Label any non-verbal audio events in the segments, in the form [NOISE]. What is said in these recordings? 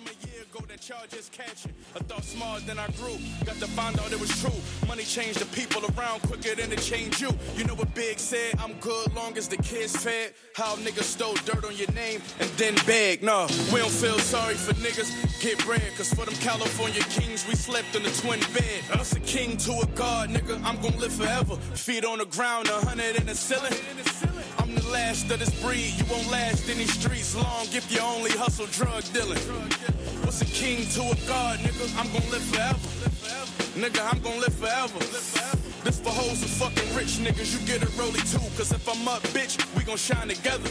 from a year ago that y'all just catching. I thought smarter than I grew. Got to find out it was true. Money changed the people around quicker than it changed you. You know what Big said? I'm good long as the kids fed. How niggas stole dirt on your name and then beg. Nah, we don't feel sorry for niggas. Get bread, cause for them California kings, we slept in the twin bed. Us a king to a god, nigga, I'm gonna live forever. Feet on the ground, a hundred in the ceiling. I'm the last of this breed. You won't last in these streets long if you only hustle drug dealing. What's a king to a god, nigga? I'm gonna live forever. Nigga, I'm gonna live forever. This for hoes and fucking rich niggas. You get a rolly too. Cause if I'm up, bitch, we gon' shine together.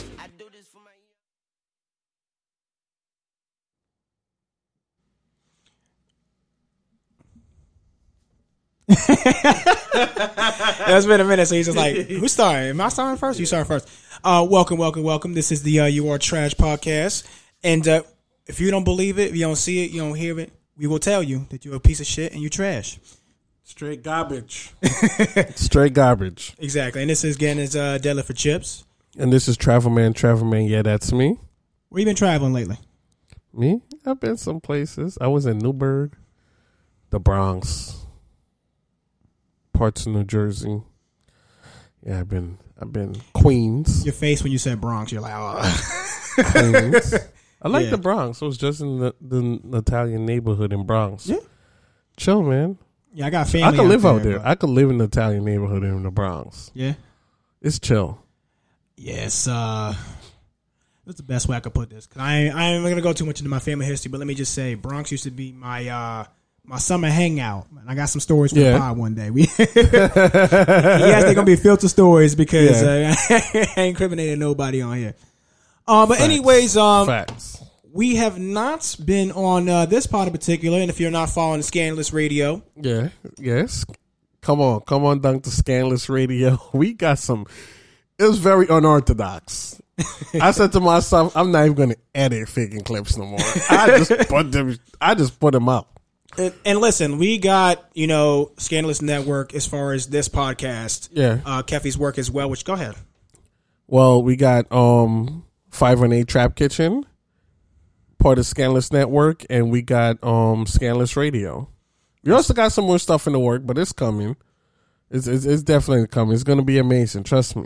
[LAUGHS] It's been a minute, so he's just like, "Who's starting? Am I starting first? You start first." Uh, welcome, welcome, welcome. This is the uh, You Are Trash podcast, and uh, if you don't believe it, if you don't see it, you don't hear it, we will tell you that you're a piece of shit and you trash. Straight garbage. [LAUGHS] Straight garbage. Exactly. And this is again is uh, Deadlift for Chips. And this is Travel Man, Travel Man. Yeah, that's me. Where you been traveling lately? Me? I've been some places. I was in Newburgh, the Bronx, parts of New Jersey. Yeah, I've been I've been Queens. Your face when you said Bronx, you're like, oh. Queens. [LAUGHS] I like Yeah. the Bronx. I was just in the, the Italian neighborhood in Bronx. Yeah. Chill, man. yeah, I got family. I could live out there. but- I could live in the Italian neighborhood in the Bronx. yeah. It's chill. Yes, uh that's the best way I could put this. Cause I ain't, I ain't gonna go too much into my family history, but let me just say, Bronx used to be my uh my summer hangout. And I got some stories for Yeah. the pod one day. We yes, they're gonna be filter stories because Yeah. uh, [LAUGHS] I ain't incriminating nobody on here. Uh, but anyways, um, Facts. we have not been on uh, this pod in particular, and if you're not following Scandalous Radio, Yeah. Yes. Come on. Come on down to Scandalous Radio. [LAUGHS] We got some. It was very unorthodox. [LAUGHS] I said to myself, I'm not even going to edit faking clips no more. I just [LAUGHS] put them. I just put them up. And, and listen, we got you know Scandalous Network as far as this podcast. Yeah. uh, Keffy's work as well. Which go ahead. Well, we got um five and eight Trap Kitchen, part of Scandalous Network, and we got um Scandalous Radio. We also got some more stuff in the work, but it's coming. It's it's, it's definitely coming. It's going to be amazing. Trust me.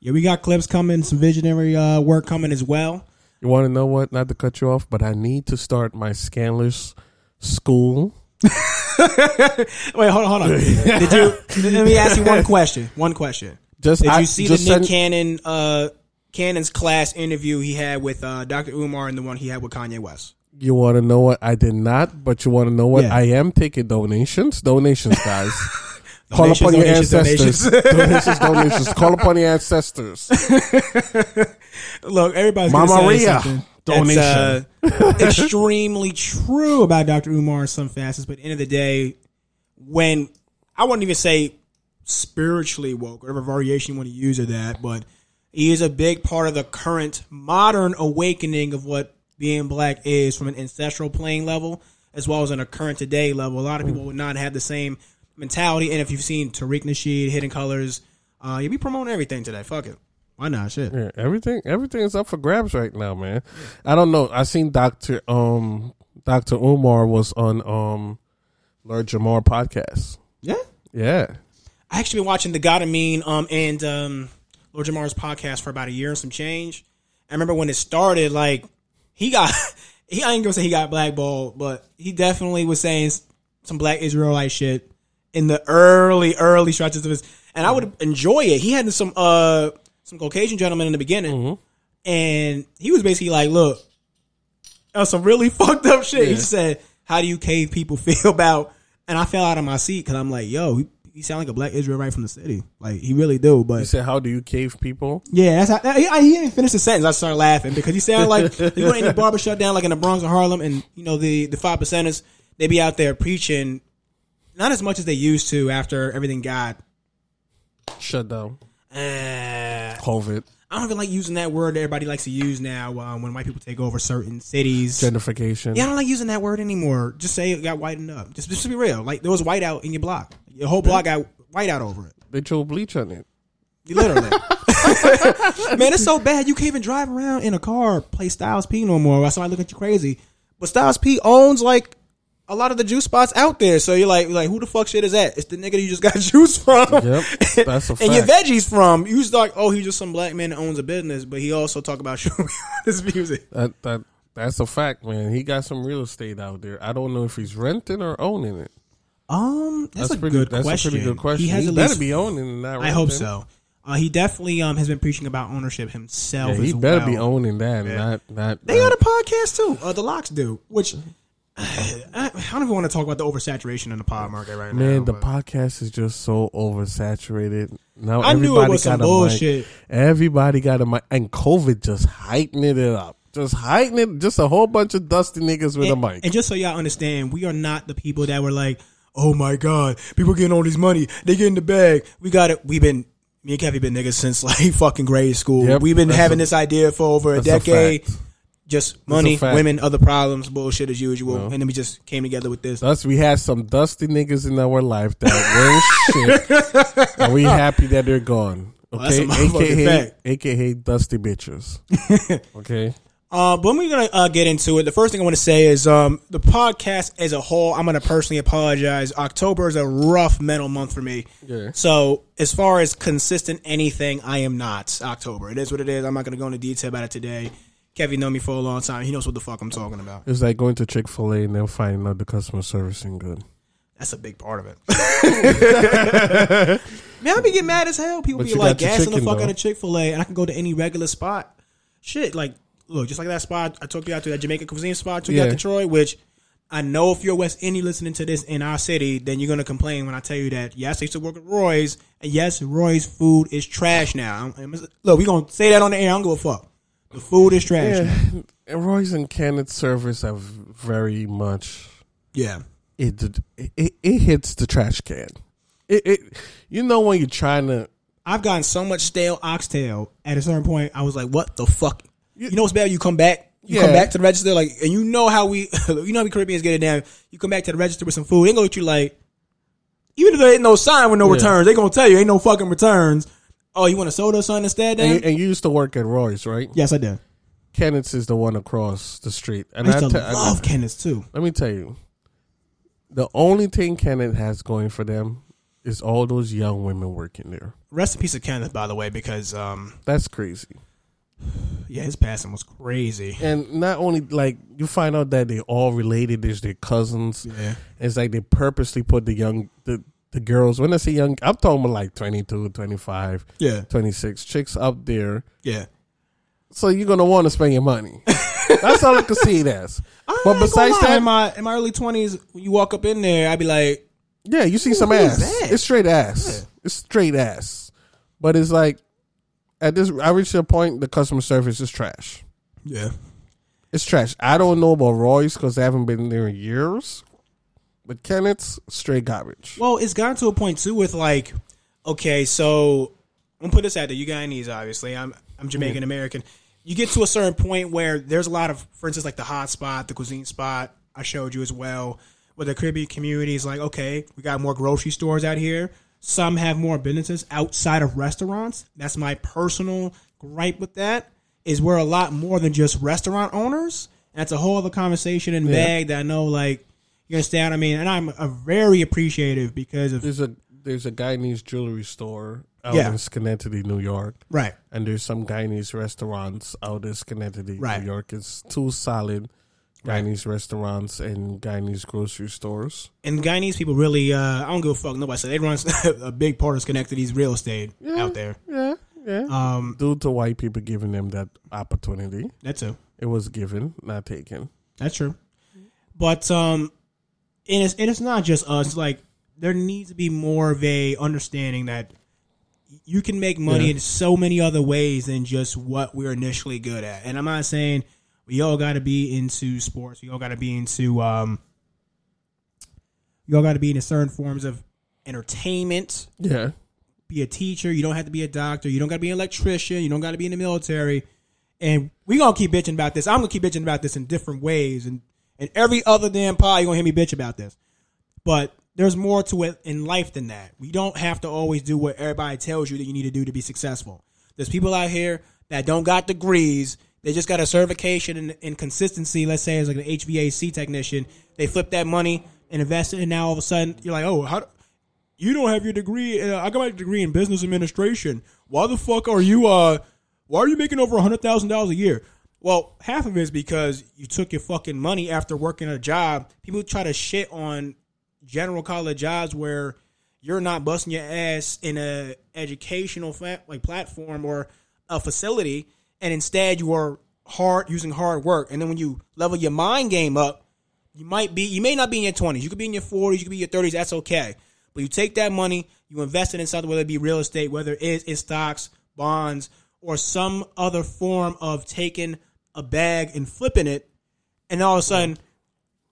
Yeah, we got clips coming, some visionary uh, work coming as well. You want to know what? Not to cut you off, but I need to start my Scanless school. [LAUGHS] Wait, hold on, hold on. Did you? Let me ask you one [LAUGHS] question. One question. Just Did I- you see the Nick send- Cannon, uh, Cannon's class interview he had with uh, Dr. Umar and the one he had with Kanye West? You want to know what? I did not, but you want to know what? Yeah. I am taking donations. Donations, guys. [LAUGHS] Call Donations, upon your donations, ancestors. [LAUGHS] [LAUGHS] donations, donations. Call upon your ancestors. Look, everybody's Mama gonna say Maria, something donation. That's, uh, extremely true about Dr. Umar in some facets, but at the end of the day, when I wouldn't even say spiritually woke, whatever variation you want to use of that, but he is a big part of the current modern awakening of what being black is from an ancestral playing level, as well as on a current today level. A lot of people would not have the same mentality. And if you've seen Tariq Nasheed, Hidden Colors, uh, you'll be promoting everything today. Fuck it. Why not? Shit. Yeah, everything everything is up for grabs right now, man. I don't know. I seen Doctor um Doctor Umar was on um Lord Jamar podcast. Yeah. Yeah. I actually been watching the God of Mean um and um Lord Jamar's podcast for about a year and some change. I remember when it started, like he got [LAUGHS] he I ain't gonna say he got blackballed, but he definitely was saying some black Israelite shit in the early, early stretches of his and I would enjoy it. He had some uh some Caucasian gentleman in the beginning and he was basically like, Look, that's some really [LAUGHS] fucked up shit. He said, How do you cave people [LAUGHS] feel about and I fell out of my seat because I'm like, yo, he, he sound like a black Israelite from the city. Like he really do. But He said, "How do you cave people?" yeah, that's how, he, he didn't finish the sentence. I started laughing because he sounded like [LAUGHS] you go in the barber shut down like in the Bronx or Harlem, and you know the the five percenters they be out there preaching not as much as they used to after everything got. Shut down. Uh, COVID. I don't even like using that word that everybody likes to use now um, when white people take over certain cities. Gentrification. Yeah, I don't like using that word anymore. Just say it got whitened up. Just, just to be real. Like there was white out in your block. Your whole block got white out over it. They threw bleach on it. Literally. [LAUGHS] Man, it's so bad you can't even drive around in a car, play Styles P no more. While somebody look at you crazy. but Styles P owns like a lot of the juice spots out there. So you're like, like who the fuck shit is that? It's the nigga you just got [LAUGHS] juice from. Yep, that's [LAUGHS] a and your veggies from. You was like, oh, he's just some black man that owns a business, but he also talk about [LAUGHS] showing his music. That that that's a fact, man. He got some real estate out there. I don't know if he's renting or owning it. Um, that's, a pretty. good that's question. a pretty good question. He He, has at better be owning not. I hope so. Uh, he definitely um has been preaching about ownership himself. Yeah, he better well. be owning that. Not not. They not- got a podcast too. Uh, the LOX do, which I, I don't even want to talk about the oversaturation in the pod market right now. Man, the but- podcast is just so oversaturated. Now I knew it everybody got a bullshit. mic. Everybody got a mic, and COVID just heightening it up. Just heightening, just a whole bunch of dusty niggas with a mic. and just so y'all understand, we are not the people that were like, "Oh my god, people getting all this money, they get in the bag." We got it. We've been me and Kevin been niggas since [LAUGHS] like fucking grade school. Yep, We've been having a- this idea for over a a decade. fact. Just money, women, other problems, bullshit as usual, and then we just came together with this. Thus, we had some dusty niggas in our life that weren't [LAUGHS] shit, and we happy that they're gone. that's Okay, motherfucking aka fact. aka dusty bitches. [LAUGHS] okay, Uh, but we're gonna uh, get into it. The first thing I want to say is um, the podcast as a whole. I'm gonna personally apologize. October is a rough mental month for me. Yeah. So as far as consistent anything, I am not October. It is what it is. I'm not gonna go into detail about it today. Kevin know me for a long time. He knows what the fuck I'm talking about. it's like going to Chick Fil A and then finding out the customer service ain't good. That's a big part of it. [LAUGHS] Man, I be getting mad as hell. People But be you like got your gassing the chicken, fuck though. out of Chick Fil A, and I can go to any regular spot. Shit, like look, just like that spot I took you out to that Jamaican cuisine spot, I took you out Yeah. to Troy, which I know if you're West Indian listening to this in our city, then you're gonna complain when I tell you that yes, I used to work at Roy's, and yes, Roy's food is trash now. I'm- I'm- Look, we gonna say that on the air. I don't give a fuck. The food is trash. Yeah, and Roy's and Kenneth service have very much Yeah. it it, it hits the trash can. It, it you know when you're trying to I've gotten so much stale oxtail at a certain point. I was like, "What the fuck?" You, know what's bad? You come back, you come back to the register, like, and you know how we, [LAUGHS] you know how we Caribbeans get it down. You come back to the register with some food, they gonna at you like, even if there ain't no sign with no returns, they gonna tell you ain't no fucking returns. Oh, you want a soda or something instead? Then and, you- and you used to work at Roy's, right? yes, I did. Kenneth's is the one across the street, and I used to te- I- love Kenneth's too. let me tell you, the only thing Kenneth has going for them is all those young women working there. Rest in peace of Kenneth, by the way, because um, That's crazy. [SIGHS] yeah, his passing was crazy. And not only like you find out that they all related, there's their cousins. Yeah, It's like they purposely put the young the the girls. When I say young, I'm talking about like 22, 25, yeah, 26 chicks up there. yeah. So you're gonna want to spend your money. That's all I can see it as. [LAUGHS] But besides that- in my in my early twenties, when you walk up in there, I'd be like, Yeah, you see some ass. It's straight ass. It's straight ass. But it's like at this, I reached a point. The customer service is trash. yeah. It's trash. I don't know about Roy's because I haven't been there in years. But Kenneth's straight garbage. Well, it's gotten to a point too with like, okay, so I'm gonna put this out there. You Guyanese, obviously. I'm I'm Jamaican American. You get to a certain point where there's a lot of, for instance, like the hot spot, the cuisine spot. I showed you as well. Where the Caribbean community is like, okay, we got more grocery stores out here. Some have more businesses outside of restaurants. That's my personal gripe with that. Is we're a lot more than just restaurant owners. That's a whole other conversation and bag that I know, like, understand what I mean? And I'm a very appreciative because of There's a there's a Guyanese jewelry store out Yeah. in Schenectady, New York. right, And there's some Guyanese restaurants out in Schenectady, Right. New York. It's two solid Guyanese restaurants and Guyanese grocery stores. and Guyanese people really, uh, I don't give a fuck. Nobody said they run [LAUGHS] a big part of Schenectady's real estate out there. Yeah, yeah. Um, Due to white people giving them that opportunity, that's true. it was given, not taken. That's true. But um, and it's and it's not just us. Like there needs to be more of a understanding that you can make money Yeah. in so many other ways than just what we're initially good at. And I'm not saying we all got to be into sports. We all got to be into um, you all got to be into certain forms of entertainment. Yeah, Be a teacher. You don't have to be a doctor. You don't got to be an electrician. You don't got to be in the military. And we gonna keep bitching about this. I'm gonna keep bitching about this in different ways. And and every other damn pod, you're gonna hear me bitch about this. But there's more to it in life than that. We don't have to always do what everybody tells you that you need to do to be successful. There's people out here that don't got degrees They just got a certification in consistency. Let's say as like an HVAC technician, they flip that money and invest it, and now all of a sudden you're like, oh, how? do- You don't have your degree. Uh, I got my degree in business administration. Why the fuck are you? Uh, why are you making over hundred thousand dollars a year? Well, half of it is because you took your fucking money after working a job. People try to shit on general college jobs where you're not busting your ass in a educational fa- like platform or a facility, and instead you are hard using hard work. And then when you level your mind game up, you might be you may not be in your twenties, you could be in your forties, you could be in your thirties. That's okay. But you take that money, you invest it in something, whether it be real estate, whether it is stocks, bonds, or some other form of taking a bag and flipping it, and all of a sudden,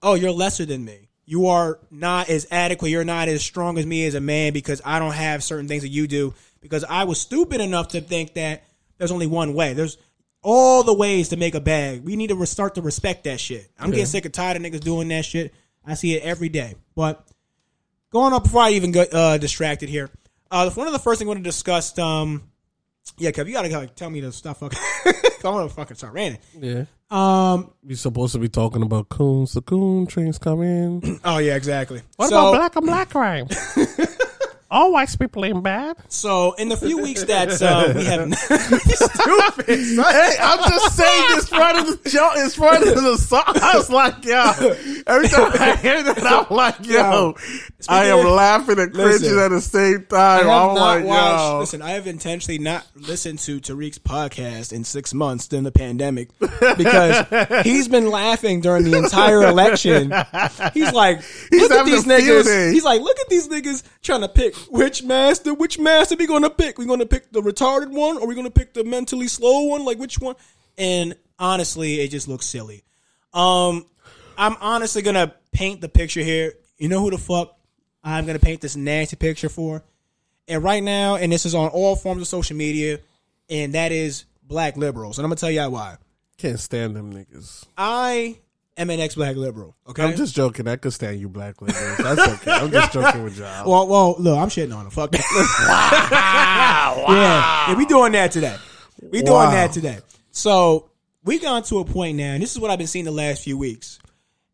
oh, you're lesser than me. You are not as adequate. You're not as strong as me as a man because I don't have certain things that you do. Because I was stupid enough to think that there's only one way. There's all the ways to make a bag. We need to start to respect that shit. I'm getting sick and tired of niggas doing that shit. I see it every day. But going up before I even get uh, distracted here, uh, one of the first things I want to discuss. Um, yeah, Kev, you gotta like, tell me to stop fucking. I want to fucking start ranting. Yeah. Um. We're supposed to be talking about coons. The coon trains come in. [CLEARS THROAT] Oh yeah, exactly. What So- about black on black crime? [LAUGHS] All white people ain't bad. So in the few weeks that uh, we have, [LAUGHS] [LAUGHS] Hey, I'm just saying it's front of the joke. It's front of the song. I was like, yo. Every time I hear that, I'm like, yo. I am of- laughing and cringing Listen. at the same I time. have I'm not like, watched. yo. Listen, I have intentionally not listened to Tariq's podcast in six months during the pandemic because [LAUGHS] he's been laughing during the entire election. He's like, look at these a field niggas. He's like, look at these niggas trying to pick which master. Which master we to pick? We to pick the retarded one, or we to pick the mentally slow one? Like which one? And honestly, it just looks silly. Um, I'm honestly gonna paint the picture here. You know who the fuck I'm gonna paint this nasty picture for? And right now, and this is on all forms of social media, and that is black liberals. And I'm gonna tell y'all why. Can't stand them niggas. I am an ex-black liberal. Okay. I'm just joking. I could stand you black liberals. That's okay. I'm just [LAUGHS] joking with y'all. well, well, look, I'm shitting on him. Fuck that. [LAUGHS] [LAUGHS] Yeah, yeah, we doing that today. We doing Wow. that today. So we gone to a point now, and this is what I've been seeing the last few weeks,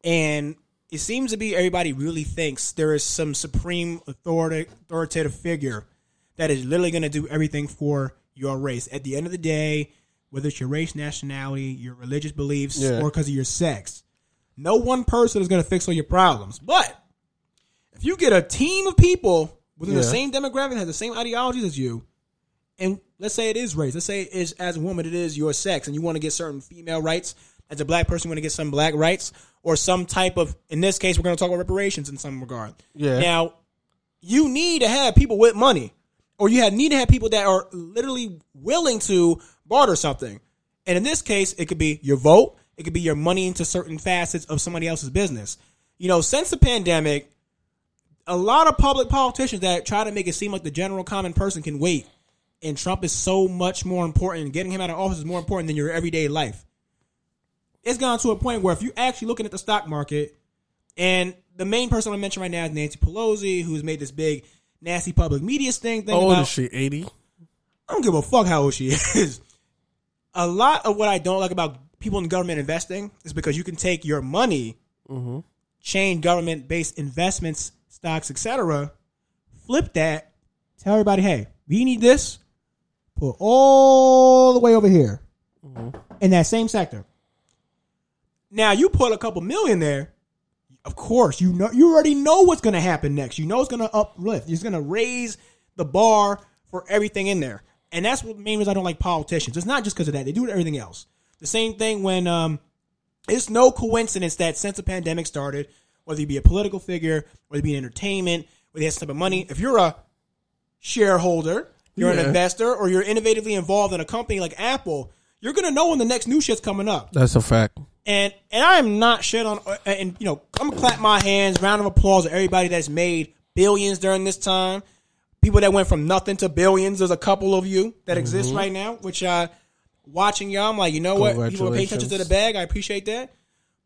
and it seems to be everybody really thinks there is some supreme authority, authoritative figure that is literally going to do everything for your race. At the end of the day, whether it's your race, nationality, your religious beliefs, Yeah. or because of your sex, no one person is going to fix all your problems. But if you get a team of people within the same demographic that has the same ideologies as you, and let's say it is race, let's say it is as a woman, it is your sex, and you want to get certain female rights. As a black person, you want to get some black rights or some type of. In this case, we're going to talk about reparations in some regard. Yeah. Now, you need to have people with money, or you have need to have people that are literally willing to barter something. And in this case, it could be your vote, it could be your money into certain facets of somebody else's business. You know, since the pandemic, a lot of public politicians that try to make it seem like the general common person can wait, and Trump is so much more important. Getting him out of office is more important than your everyday life. It's gone to a point where if you're actually looking at the stock market, and the main person I mention right now is Nancy Pelosi, who's made this big, nasty public media thing. thing How old about, is she? 80? I don't give a fuck how old she [LAUGHS] is. A lot of what I don't like about people in government investing is because you can take your money, mm-hmm. change government based investments, stocks, etc., flip that, tell everybody, hey, we need this, put all the way over here mm-hmm. in that same sector. Now you put a couple million there. Of course, you know you already know what's going to happen next. You know it's going to uplift. It's going to raise the bar for everything in there, and that's what the main reason I don't like politicians. It's not just because of that; they do everything else. The same thing when um, it's no coincidence that since the pandemic started, whether you be a political figure, whether you be in entertainment, whether you have some type of money, if you're a shareholder, you're an investor, or you're innovatively involved in a company like Apple, you're gonna know when the next new shit's coming up. That's a fact. And and I am not shit on and you know I'm gonna clap my hands, round of applause to everybody that's made billions during this time. People that went from nothing to billions. There's a couple of you that exist right now, which uh watching y'all, I'm like, you know what? People pay attention to the bag. I appreciate that.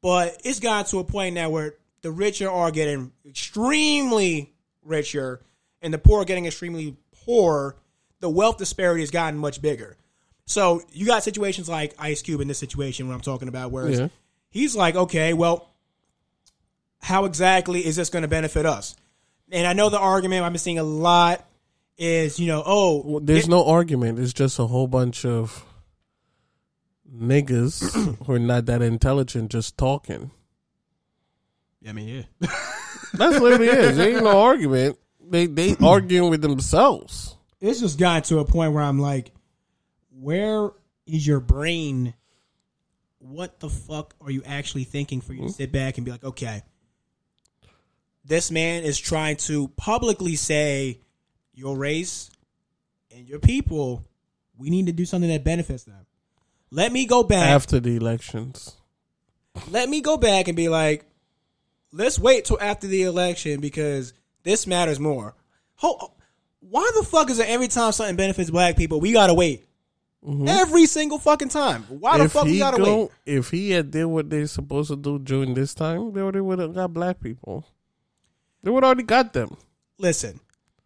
But it's gotten to a point now where the richer are getting extremely richer and the poor are getting extremely poor. The wealth disparity has gotten much bigger. So you got situations like Ice Cube in this situation when I'm talking about, where Yeah. he's like, okay, well, how exactly is this going to benefit us? And I know the argument I've been seeing a lot is, you know, oh, Well, there's no argument. It's just a whole bunch of niggas [COUGHS] who are not that intelligent just talking. Yeah, I mean, yeah. [LAUGHS] That's literally it. There ain't no argument. They they [COUGHS] arguing with themselves. it's just gotten to a point where I'm like, where is your brain? What the fuck are you actually thinking for you to hmm? sit back and be like, okay, this man is trying to publicly say your race and your people, we need to do something that benefits them. Let me go back. After the elections. let me go back and be like, let's wait till after the election because this matters more. Ho- why the fuck is it every time something benefits black people, we gotta wait? Mm-hmm. Every single fucking time. Why the if fuck we gotta go, wait? if he had did what they're supposed to do during this time, they already would have got black people. They would already got them. Listen,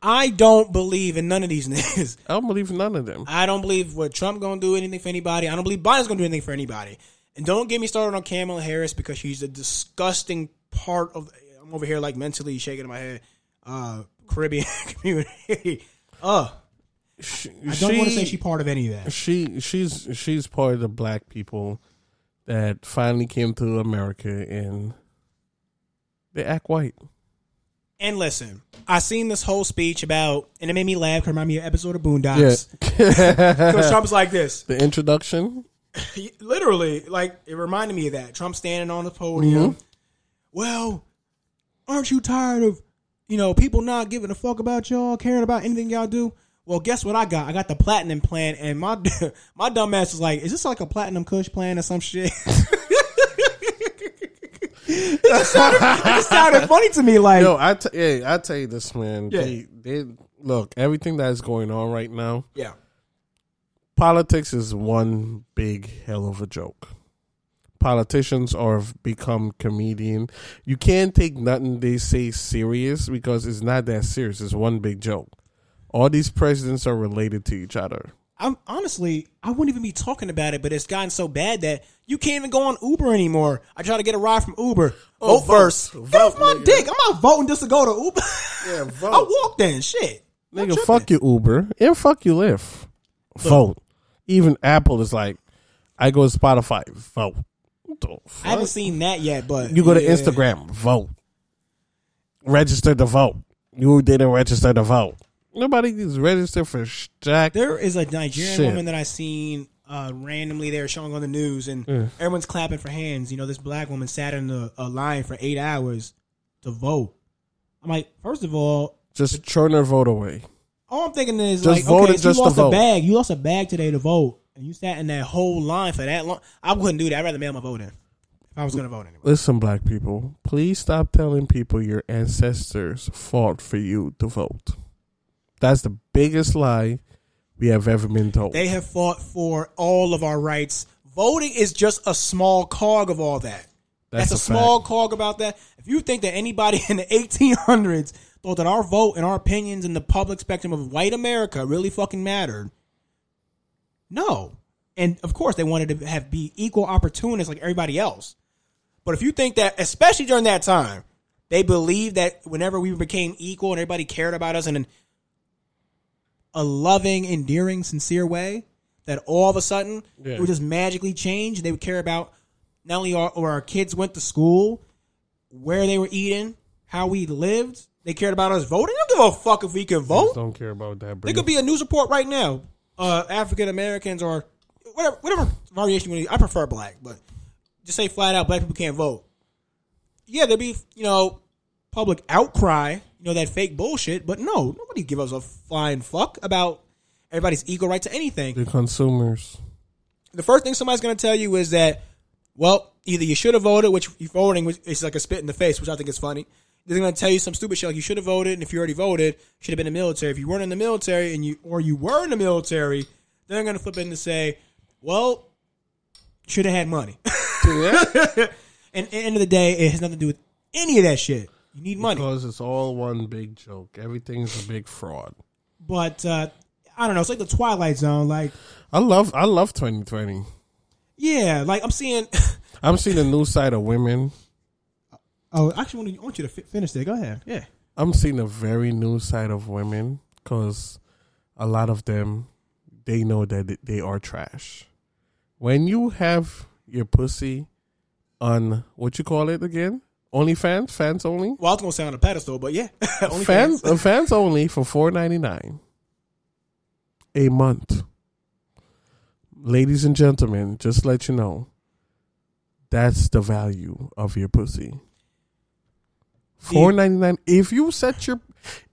I don't believe in none of these [LAUGHS] niggas. I don't believe none of them. I don't believe what Trump gonna do anything for anybody. I don't believe Biden's gonna do anything for anybody. And don't get me started on Kamala Harris because she's a disgusting part of. I'm over here like mentally shaking my head. Uh, Caribbean [LAUGHS] community. Uh, She, I don't want to say she part of any of that. she she's she's part of the black people that finally came to America and they act white. And listen, I seen this whole speech about, and it made me laugh. 'cause It reminded me of an episode of Boondocks. Yeah. [LAUGHS] Because Trump's like this, the introduction. Literally, like it reminded me of that. Trump standing on the podium. Mm-hmm. Well, aren't you tired of, you know, people not giving a fuck about y'all, caring about anything y'all do? Well, guess what I got? I got the platinum plan, and my [LAUGHS] my dumb ass is like, is this like a platinum Kush plan or some shit? [LAUGHS] it, just sounded, it just sounded [LAUGHS] funny to me. Like, Yo, I t- hey, I tell you this, man. Yeah. They, they look everything that's going on right now. yeah, Politics is one big hell of a joke. Politicians are become comedian. You can't take nothing they say serious because it's not that serious. It's one big joke. All these presidents are related to each other. I'm honestly, I wouldn't even be talking about it, but it's gotten so bad that you can't even go on Uber anymore. I try to get a ride from Uber. Oh, vote vote. first. Get off my nigga. dick. I'm not voting just to go to Uber. Yeah, [LAUGHS] vote. I walk then. Shit. I'm Nigga, tripping. fuck you, Uber, and fuck you, Lyft. Vote. Even Apple is like, I go to Spotify, vote. What the I haven't fuck? seen that yet, but You go to yeah. Instagram, vote. Register to vote. You didn't register to vote. Nobody is registered for Jack. There is a Nigerian Shit. woman that I seen uh, randomly there showing on the news, and everyone's clapping for hands. You know, this black woman sat in a, a line for eight hours to vote. I'm like, first of all, Just turn her vote away. all I'm thinking is Just like, okay, you lost a bag. You lost a bag today to vote, and you sat in that whole line for that long. I wouldn't do that. I'd rather mail my vote in if I was going to vote anyway. Listen, black people, please stop telling people your ancestors fought for you to vote. That's the biggest lie we have ever been told. They have fought for all of our rights. Voting is just a small cog of all that. That's, That's a, a small cog about that. If you think that anybody in the 1800s thought that our vote and our opinions in the public spectrum of white America really fucking mattered, no. And of course, they wanted to have be equal opportunists like everybody else. But if you think that, especially during that time, they believed that whenever we became equal and everybody cared about us and an, a loving, endearing, sincere way, that all of a sudden Yeah. it would just magically change. They would care about not only our, or our kids went to school, where they were eating, how we lived. They cared about us voting. They don't give a fuck if we can vote. don't care about that. There could be a news report right now. Uh, African Americans or whatever, whatever variation. you want to- I prefer black, but just say flat out, black people can't vote. Yeah, there'd be you know public outcry, you know that fake bullshit. But no, nobody give us a flying fuck about everybody's equal right to anything. the consumers. The first thing somebody's going to tell you is that, well, either you should have voted, which you voting is like a spit in the face, which I think is funny. They're going to tell you some stupid shit like you should have voted, and if you already voted, should have been in the military. If you weren't in the military and you or you were in the military, they're going to flip in to say, well, should have had money. [LAUGHS] Yeah. and at the end of the day, it has nothing to do with any of that shit. You need money. because it's all one big joke. Everything's a big fraud. But uh, I don't know. It's like the Twilight Zone. Like, I love I love 2020. yeah, like I'm seeing. [LAUGHS] I'm seeing a new side of women. oh, actually, want, I want you to finish there. Go ahead. Yeah. I'm seeing a very new side of women because a lot of them they know that they are trash. When you have your pussy on what you call it again? OnlyFans, fans fans only, Well, I was gonna say on a pedestal, but yeah, [LAUGHS] Only fans, uh, fans only for four ninety nine a month. Ladies and gentlemen, just to let you know, that's the value of your pussy. Four ninety nine. If you set your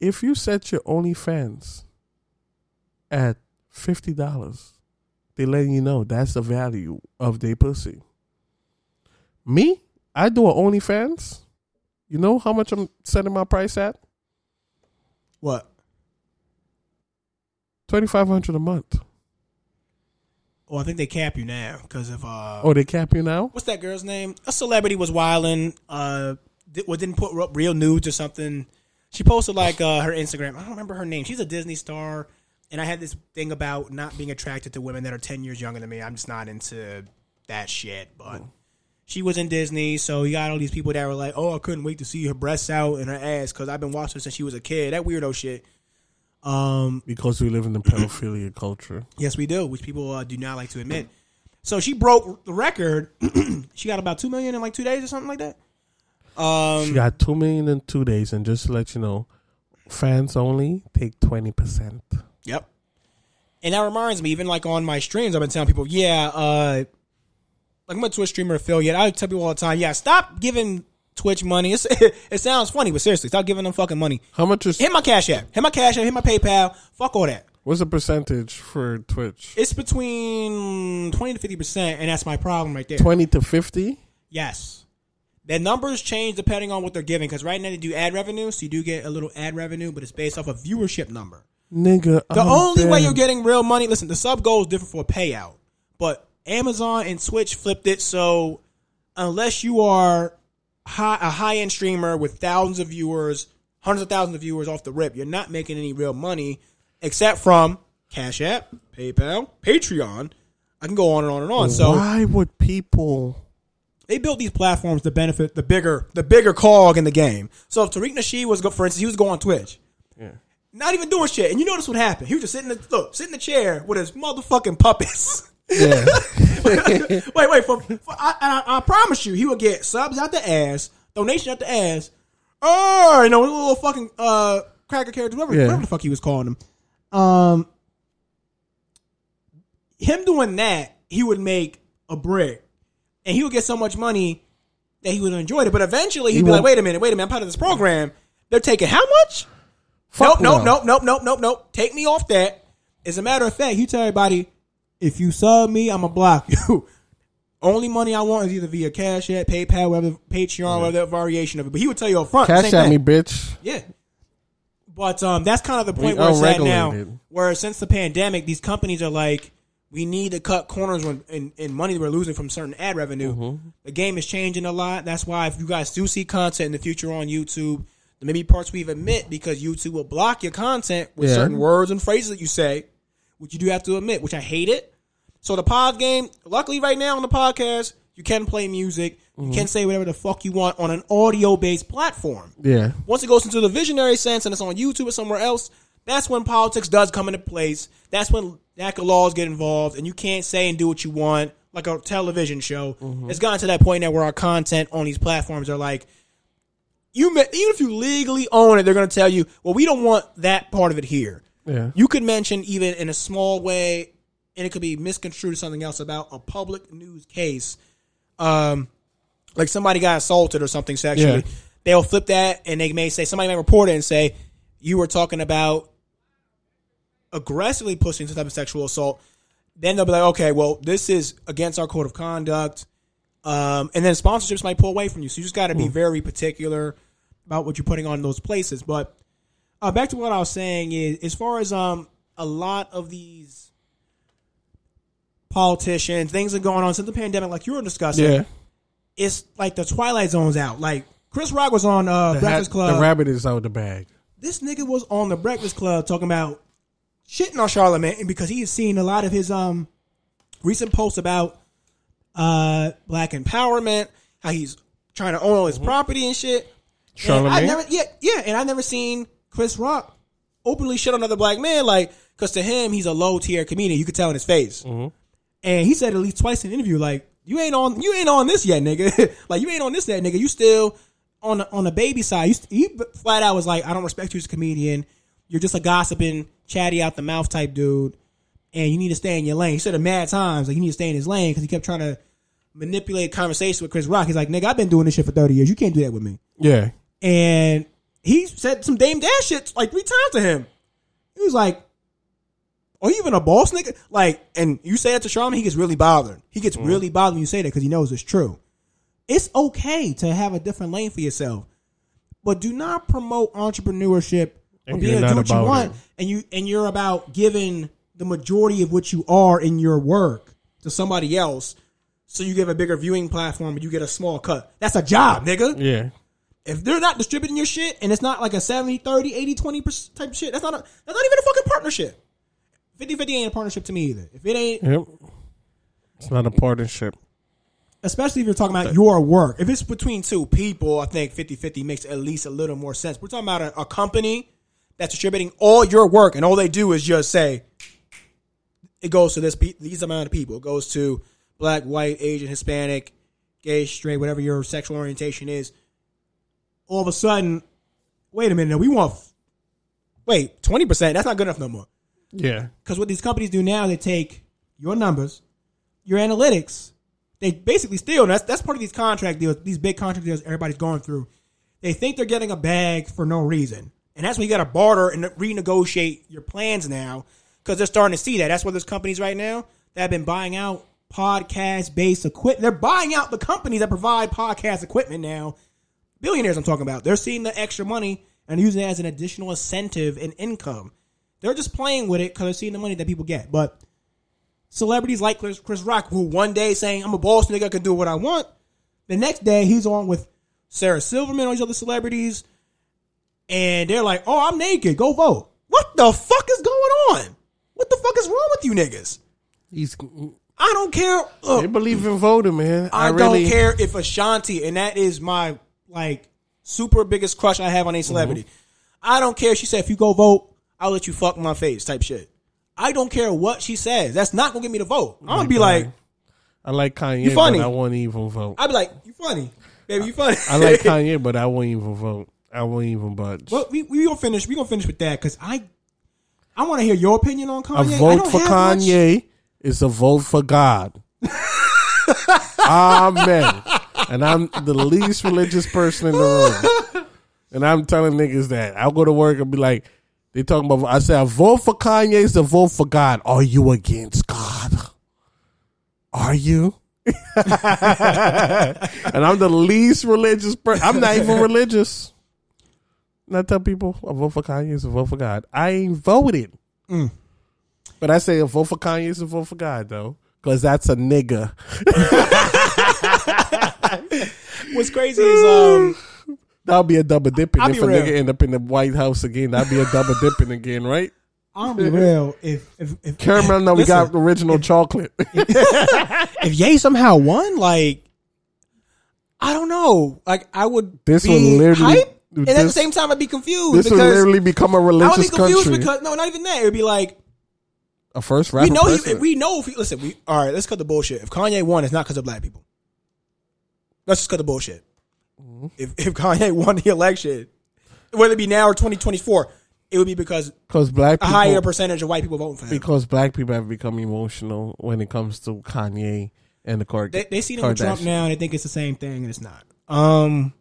if you set your OnlyFans at fifty dollars, they letting you know that's the value of their pussy. Me, I do a OnlyFans. You know how much I'm setting my price at? What? Twenty five hundred a month. Well, I think they cap you now because of uh, Oh, they cap you now? what's that girl's name? A celebrity was wilding. Uh, well, didn't put up real nudes or something. She posted like uh, her Instagram. I don't remember her name. She's a Disney star, and I had this thing about not being attracted to women that are ten years younger than me. I'm just not into that shit. But she was in Disney, so you got all these people that were like, "Oh, I couldn't wait to see her breasts out and her ass because I've been watching her since she was a kid." That weirdo shit. Um, Because we live in the pedophilia culture. Yes, we do, which people uh, do not like to admit. So she broke the record. [CLEARS THROAT] she got about two million in like two days or something like that. Um, She got two million in two days, and just to let you know, fans only take twenty percent. Yep. And that reminds me, even like on my streams, I've been telling people, yeah, uh, like I'm a Twitch streamer affiliate. I tell people all the time, yeah, stop giving Twitch money. It's, [LAUGHS] it sounds funny, but seriously, stop giving them fucking money. How much is Hit my Cash App. Hit my Cash App. Hit my PayPal. Fuck all that. what's the percentage for Twitch? It's between twenty to fifty percent, and that's my problem right there. Twenty to fifty. Yes. Their numbers change depending on what they're giving because right now they do ad revenue, so you do get a little ad revenue, but it's based off a viewership number. Nigga, The I'm only way you're getting real money, listen, the sub goal is different for a payout, but Amazon and Twitch flipped it so unless you are high, a high end streamer with thousands of viewers, hundreds of thousands of viewers off the rip, you're not making any real money except from Cash App, PayPal, Patreon. I can go on and on and on. So why would people? they built these platforms to benefit the bigger the bigger cog in the game. So if Tariq Nasheed was go, for instance, he was going on Twitch, Yeah. not even doing shit, and you notice what happened. He was just sitting in the look, sitting in the chair with his motherfucking puppets. [LAUGHS] Yeah, [LAUGHS] wait, wait, for, for I, I, I promise you, he would get subs out the ass, donation out the ass. Oh, you know, little fucking uh cracker characters, whatever, Yeah. whatever the fuck he was calling him. Um, him doing that, he would make a brick, and he would get so much money that he would enjoy it. But eventually, he'd He be like, won't- "Wait a minute, wait a minute, I'm part of this program. They're taking how much? Fuck nope, no. nope, nope, nope, nope, nope, nope. Take me off that. As a matter of fact, you tell everybody, if you sub me, I'm gonna block you. [LAUGHS] Only money I want is either via Cash App, PayPal, whatever, Patreon, whatever variation of it. But he would tell you up front. Cash at me, bitch. Yeah. But um, that's kind of the point We where it's at now. Where since the pandemic, these companies are like, we need to cut corners when in, in money we're losing from certain ad revenue. Mm-hmm. The game is changing a lot. That's why if you guys do see content in the future on YouTube, there may be parts we even admit because YouTube will block your content with Yeah. certain words and phrases that you say, which you do have to admit, which I hate it. So the pod game, luckily right now on the podcast, you can play music. You Mm-hmm. can say whatever the fuck you want on an audio based platform. Yeah, Once it goes into the visionary sense and it's on YouTube or somewhere else, that's when politics does come into place. That's when NACA laws get involved, and you can't say and do what you want like a television show. It's gotten to that point now where our content on these platforms are like, you may, even if you legally own it, they're going to tell you, well, we don't want that part of it here. yeah. You could mention even in a small way, and it could be misconstrued something else about a public news case. Um, like somebody got assaulted or something sexually. Yeah. They'll flip that and they may say somebody may report it and say you were talking about aggressively pushing some type of sexual assault. Then they'll be like, okay, well, this is against our code of conduct. Um, and then sponsorships might pull away from you. So you just got to be very particular about what you're putting on those places. But uh, back to what I was saying is, as far as um, a lot of these politicians, things are going on since the pandemic, like you were discussing, Yeah. it's like the Twilight Zone's out. Like Chris Rock was on uh, The, Breakfast hat- Club. the rabbit is out the bag. this nigga was on the Breakfast Club talking about shitting on Charlamagne because he has seen a lot of his um recent posts about uh black empowerment, how he's trying to own all his property and shit. And I Charlamagne? never, yeah, yeah, and I've never seen Chris Rock openly shit on another black man, like, because to him he's a low tier comedian. You could tell in his face. And he said at least twice in the interview, like, you ain't on, you ain't on this yet, nigga. [LAUGHS] like, you ain't on this yet, nigga. You still on the, on the baby side. You, st- he flat out was like, I don't respect you as a comedian. You're just a gossiping, chatty out the mouth type dude, and you need to stay in your lane. He said it mad times, like, you need to stay in his lane because he kept trying to manipulate conversation with Chris Rock. He's like, nigga, I've been doing this shit for 30 years. You can't do that with me Yeah. and he said some Dame Dash shit like three times to him. He was like, "Are you even a boss, nigga?" Like, and you say that to Charlamagne, he gets really bothered. He gets really bothered when you say that because he knows it's true. It's okay to have a different lane for yourself, but do not promote entrepreneurship or And being you're do what you want, it. and you and you're about giving the majority of what you are in your work to somebody else. So you give a bigger viewing platform, but you get a small cut. That's a job, nigga Yeah. if they're not distributing your shit and it's not like a 70 30 80 20 percent type shit that's not a, that's not even a fucking partnership 50 50 ain't a partnership to me either. If it ain't Yep. It's not a partnership. especially if you're talking about your work. If it's between two people i think 50 50 makes at least a little more sense. We're talking about a, a company that's distributing all your work and all they do is just say it goes to this pe- these amount of people. It goes to black white asian hispanic gay straight whatever your sexual orientation is. All of a sudden wait a minute we want wait 20% that's not good enough no more Yeah. because what these companies do now, they take your numbers, your analytics, they basically steal. That's that's part of these contract deals, these big contract deals everybody's going through. They think they're getting a bag for no reason, and that's when you got to barter and renegotiate your plans now because they're starting to see that. That's why there's companies right now that have been buying out podcast based equipment. They're buying out the companies that provide podcast equipment now. Billionaires, I'm talking about. They're seeing the extra money and using it as an additional incentive and income. They're just playing with it because they're seeing the money that people get. But celebrities like Chris, Chris Rock, who one day saying, I'm a boss nigga, I can do what I want. The next day, he's on with Sarah Silverman, all these other celebrities. And they're like, oh, I'm naked. Go vote. What the fuck is going on? What the fuck is wrong with you niggas? He's. I don't care. Look, They believe in voting, man. I, I, really don't care if Ashanti, and that is my like super biggest crush I have on a mm-hmm. celebrity. I don't care. She said, if you go vote, I'll let you fuck my face type shit. I don't care what she says. That's not gonna get me to vote. I'm gonna be like, I like Kanye, You funny. but I won't even vote. I'll be like, you funny, baby, you funny. I like [LAUGHS] Kanye, but I won't even vote. I won't even budge. well, we we gonna finish. We gonna finish with that because I I want to hear your opinion on Kanye. A vote don't for have much- Kanye is a vote for God. [LAUGHS] Amen. And I'm the least religious person in the room. And I'm telling niggas that. I'll go to work and be like, they talking about, I say, I vote for Kanye is a vote for God. Are you against God? Are you? [LAUGHS] and I'm the least religious person. I'm not even religious. And I tell people, I vote for Kanye is a vote for God. I ain't voted. But I say a vote for Kanye is a vote for God, though. Because that's a nigga. [LAUGHS] What's crazy is um That'll be a double dipping. I'll If a real. nigga end up in the White House again, that'll be a double dipping again, right? I'm be real. If if if Caramel, no, we got original chocolate. [LAUGHS] if Ye somehow won, like I don't know, like I would This be would literally- hype, and at the same time I'd be confused this will because literally become a religious I would be confused country. because no, not even that. It would be like a first rapper we know he, we know if he, listen, we all right. Let's cut the bullshit. If Kanye won, it's not because of black people. Let's just cut the bullshit. Mm-hmm. If [LAUGHS] if Kanye won the election, whether it be now or twenty twenty four, it would be because Because black a higher percentage of white people voting for him. because black people have become emotional when it comes to Kanye and the court. They, they see him with Trump now and they think it's the same thing, and it's not. Um,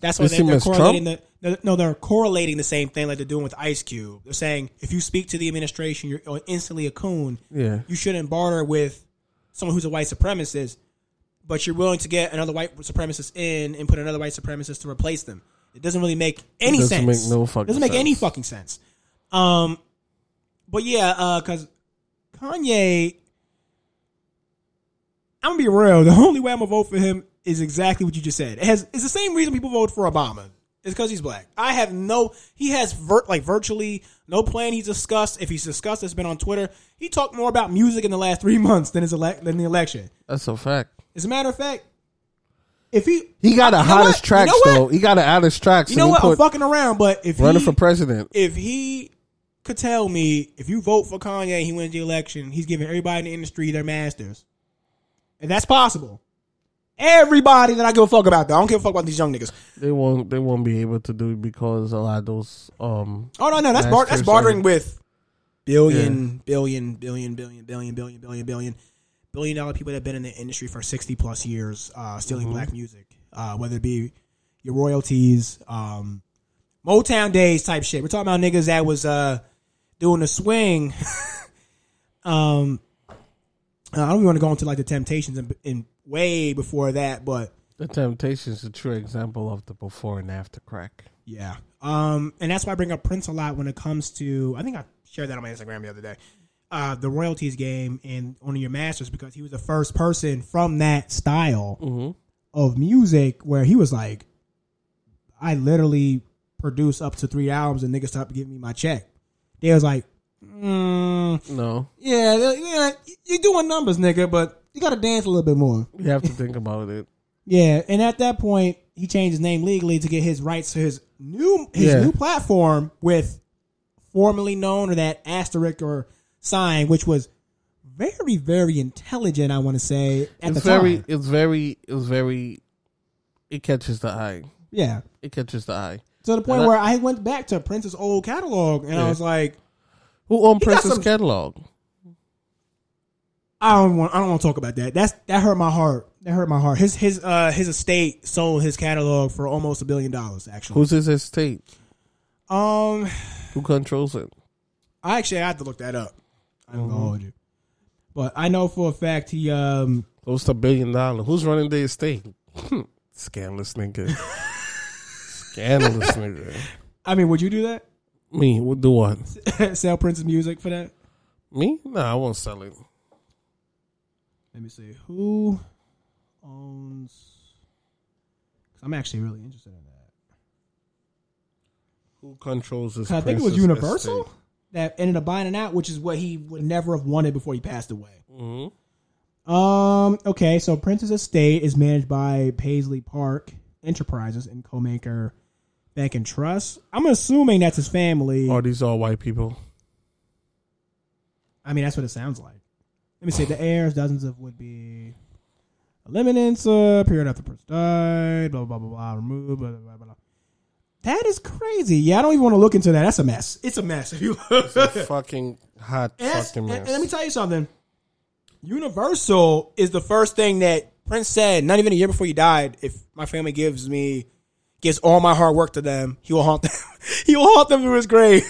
that's why They they, see him they're as correlating the no, no, they're correlating the same thing like they're doing with Ice Cube. They're saying if you speak to the administration, you're instantly a coon. Yeah. You shouldn't barter with someone who's a white supremacist, but you're willing to get another white supremacist in and put another white supremacist to replace them. It doesn't really make any doesn't sense. make no fucking doesn't make any fucking sense. Um, but yeah, uh, because Kanye, I'm gonna be real. [LAUGHS] The only way I'm gonna vote for him is exactly what you just said. It has it's the same reason people vote for Obama. It's because he's black. I have no. He has vir- like virtually no plan. He's discussed. If he's discussed, it's been on Twitter. He talked more about music in the last three [LAUGHS] months than his elect than the election. That's a fact. As a matter of fact, if he he got the hottest tracks you know though, he got the hottest tracks. You know what? I'm fucking around, but if running he, for president, if he could tell me if you vote for Kanye, he wins the election. He's giving everybody in the industry their masters, and that's possible. Everybody that I give a fuck about, though, I don't give a fuck about these young niggas. They won't. They won't be able to do because a lot of those. Um, oh no, no, that's bar- that's bartering with billion, yeah. billion, billion, billion, billion, billion, billion, billion billion dollar people that have been in the industry for sixty plus years, uh, stealing black music, uh, whether it be your royalties, um, Motown days type shit. We're talking about niggas that was uh, doing the swing. [LAUGHS] um, I don't even want to go into like the Temptations and, and way before that, but the Temptations is a true example of the before and after crack. Yeah. Um, and that's why I bring up Prince a lot when it comes to I think I shared that on my Instagram the other day. Uh, the royalties game and on your masters because he was the first person from that style of music where he was like, I literally produce up to three albums and niggas stop giving me my check. They was like, mm, No, yeah, yeah, you're doing numbers, nigga, but you got to dance a little bit more. you have to think about it. Yeah, and at that point, he changed his name legally to get his rights to his new his Yeah. new platform with formerly known or that asterisk or sign, which was very very intelligent. I want to say at It's the very. time. It's very. It's very. It catches the eye. Yeah, It catches the eye. to the point And where I went back to Prince's old catalog and I was like, Who owned Prince's some- catalog? I don't want I don't want to talk about that. That's that hurt my heart. That hurt my heart. His his uh his estate sold his catalog for almost a billion dollars. Actually, Who's his estate? um, Who controls it? I actually had to look that up. I'm gonna hold you, but I know for a fact he um Who's the billion dollar? Who's running the estate? Scandalous nigga. [LAUGHS] Scandalous nigga. I mean, would you do that? Me, we'll do what? [LAUGHS] Sell Prince's music for that? Me? No, I won't sell it. Let me see. Who owns? 'cause I'm actually really interested in that. Who controls this? I think it was Universal estate? That ended up buying it out, which is what he would never have wanted before he passed away. Mhm. Um. Okay. So Prince's estate is managed by Paisley Park Enterprises and Comerica Bank and Trust. I'm assuming that's his family. Are these all white people? I mean, that's what it sounds like. Let me see. The heirs, dozens of would be eliminants, uh, period after Prince died, blah, blah, blah, blah, removed, blah, blah, blah, blah. That is crazy. Yeah, I don't even want to look into that. That's a mess. It's a mess. [LAUGHS] If you fucking hot And fucking mess. and let me tell you something. Universal is the first thing that Prince said, not even a year before he died. If my family gives me, gives all my hard work to them, he will haunt [LAUGHS] them. he will haunt them to his grave.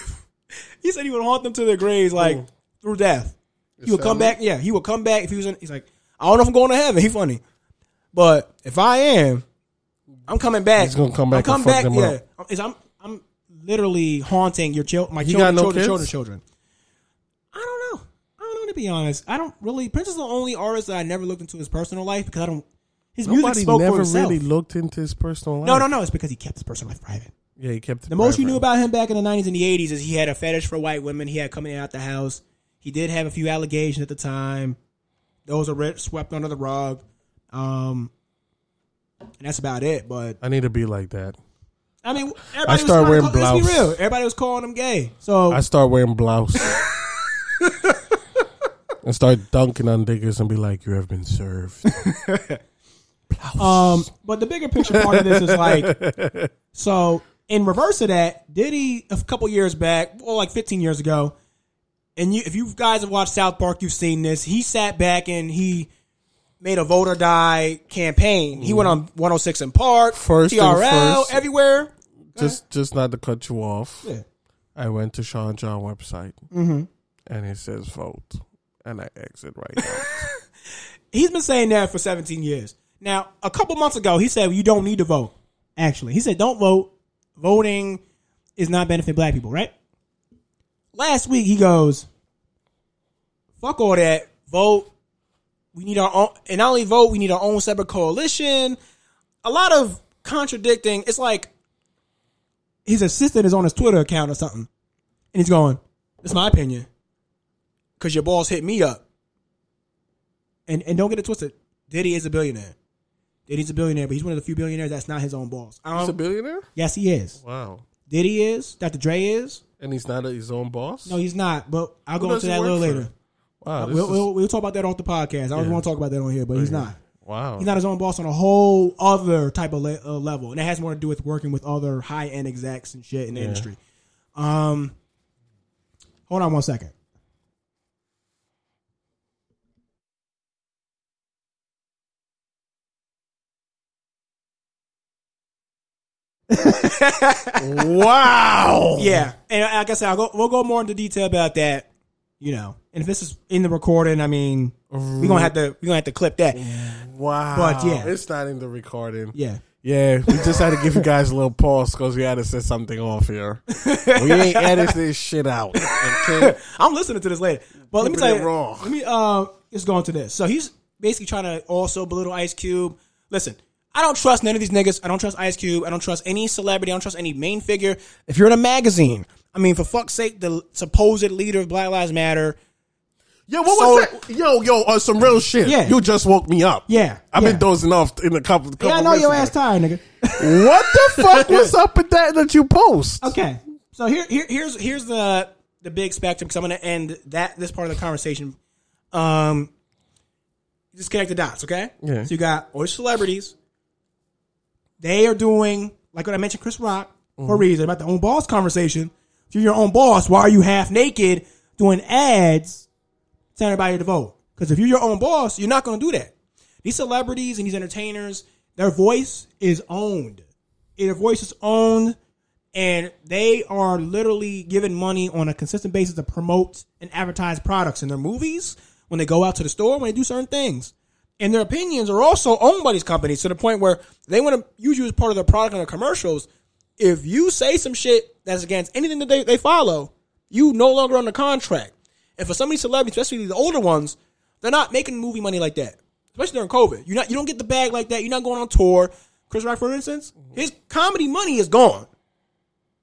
[LAUGHS] he said he would haunt them to their graves, like Who? through death. He would come back. Yeah, he would come back if he was in. He's like, I don't know if I'm going to heaven. He funny, but if I am, I'm coming back. He's gonna come back I'm coming back. them Yeah, up. Is I'm I'm literally haunting your child, my He children, no children, children, children. I don't know. I don't know to be honest. I don't really. Prince is the only artist that I never looked into his personal life because I don't. His music Nobody spoke for never himself. really looked into his personal life. no, no, no. It's because he kept his personal life private. Yeah, he kept it The most you knew about him back in the nineties and the eighties is he had a fetish for white women. He had coming out the house. He did have a few allegations at the time. Those are swept under the rug. Um, and that's about it. But I need to be like that. I mean, everybody I was started wearing to call, let's be real. Everybody was calling him gay. So I start wearing blouse [LAUGHS] and start dunking on diggers and be like, "You have been served." Um, but the bigger picture part of this is like, so in reverse of that, Diddy a couple years back, well, like 15 years ago, and you, if you guys have watched South Park, you've seen this. He sat back and he made a vote or die campaign. He went on 106 & Park, First TRL, first. everywhere. just, just not to cut you off. Yeah. I went to Sean John website Mm-hmm. and it says vote, and I exit right now. [LAUGHS] He's been saying that for 17 years. Now, a couple months ago, he said you don't need to vote. Actually, he said don't vote. Voting is not benefit black people, right? Last week he goes, "Fuck all that. Vote. We need our own, and not only vote, we need our own separate coalition." A lot of contradicting. It's like his assistant is on his Twitter account or something, and he's going, "It's my opinion, because your boss hit me up." And and don't get it twisted, Diddy is a billionaire. Diddy's a billionaire, but he's one of the few billionaires that's not his own boss. He's a billionaire. yes, he is. Wow. Diddy is. Dr. Dre is. And he's not his own boss. No, he's not. But I'll Who go into that a little for? later. Wow. We'll, is- we'll, we'll talk about that off the podcast. I don't Yeah. want to talk about that on here, but he's not. wow. He's not his own boss on a whole other type of le- uh, level, and it has more to do with working with other high end execs and shit in the Yeah. industry. Um, hold on one second. [LAUGHS] [LAUGHS] wow. Yeah, and like I said, I'll go, we'll go more into detail about that. You know, and if this is in the recording, I mean, we're gonna have to we're gonna have to clip that. Wow. But, yeah. It's not in the recording. Yeah, Yeah, we just had to give you guys a little pause because we had to set something off here. we ain't [LAUGHS] edit this shit out. Okay? I'm listening to this later. But let me tell you, raw. let me uh, just go into this. So he's basically trying to also belittle Ice Cube. Listen, I don't trust none of these niggas. I don't trust Ice Cube. I don't trust any celebrity. I don't trust any main figure. If you're in a magazine, I mean, for fuck's sake, the supposed leader of Black Lives Matter. Yo, what So- was that? Yo, yo, uh, some real shit. Yeah. You just woke me up. Yeah, I've yeah. been dozing off in a couple. couple Yeah, I know your ass tired, nigga. [LAUGHS] What the fuck was [LAUGHS] up with that that you post? Okay, so here, here here's here's the the big spectrum because I'm going to end that this part of the conversation. Um, just connect the dots, okay? Yeah. So you got all celebrities. They are doing like what I mentioned, Chris Rock for a reason about the own boss conversation. You're your own boss, why are you half naked doing ads telling everybody to vote? Because if you're your own boss, you're not going to do that. These celebrities and these entertainers, their voice is owned. Their voice is owned, and they are literally given money on a consistent basis to promote and advertise products in their movies when they go out to the store when they do certain things. And their opinions are also owned by these companies to the point where they want to use you as part of their product in their commercials. If you say some shit that's against anything that they, they follow, you no longer on the contract. And for some of these celebrities, especially the older ones, they're not making movie money like that. Especially during COVID. You're not you don't get the bag like that. You're not going on tour. Chris Rock, for instance, mm-hmm. his comedy money is gone.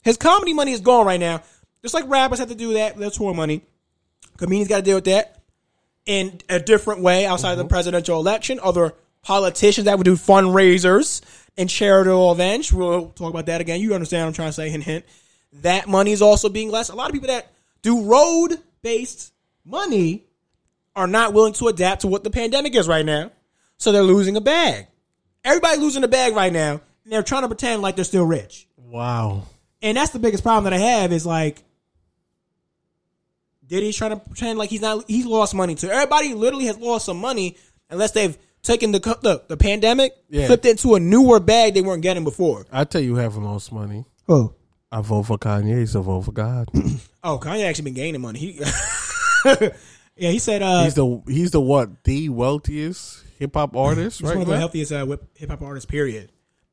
His comedy money is gone right now. Just like rappers have to do that, their tour money. Comedians got to deal with that in a different way outside of the mm-hmm. presidential election. Other politicians that would do fundraisers and charitable events. We'll talk about that again. You understand what I'm trying to say? Hint, hint. That money is also being less. A lot of people that do road based money are not willing to adapt to what the pandemic is right now. So they're losing a bag. Everybody losing a bag right now. And they're trying to pretend like they're still rich. Wow. And that's the biggest problem that I have is like Diddy's trying to pretend like he's not he's lost money too. Everybody literally has lost some money unless they've taken the the, the pandemic, Yeah. flipped it into a newer bag they weren't getting before. I tell you, who have the most money. Oh. I vote for Kanye. So vote for God. [CLEARS THROAT] Oh, Kanye actually been gaining money. He [LAUGHS] Yeah, he said uh he's the he's the what the wealthiest hip hop artist he's right one of the healthiest uh, hip hop artists period.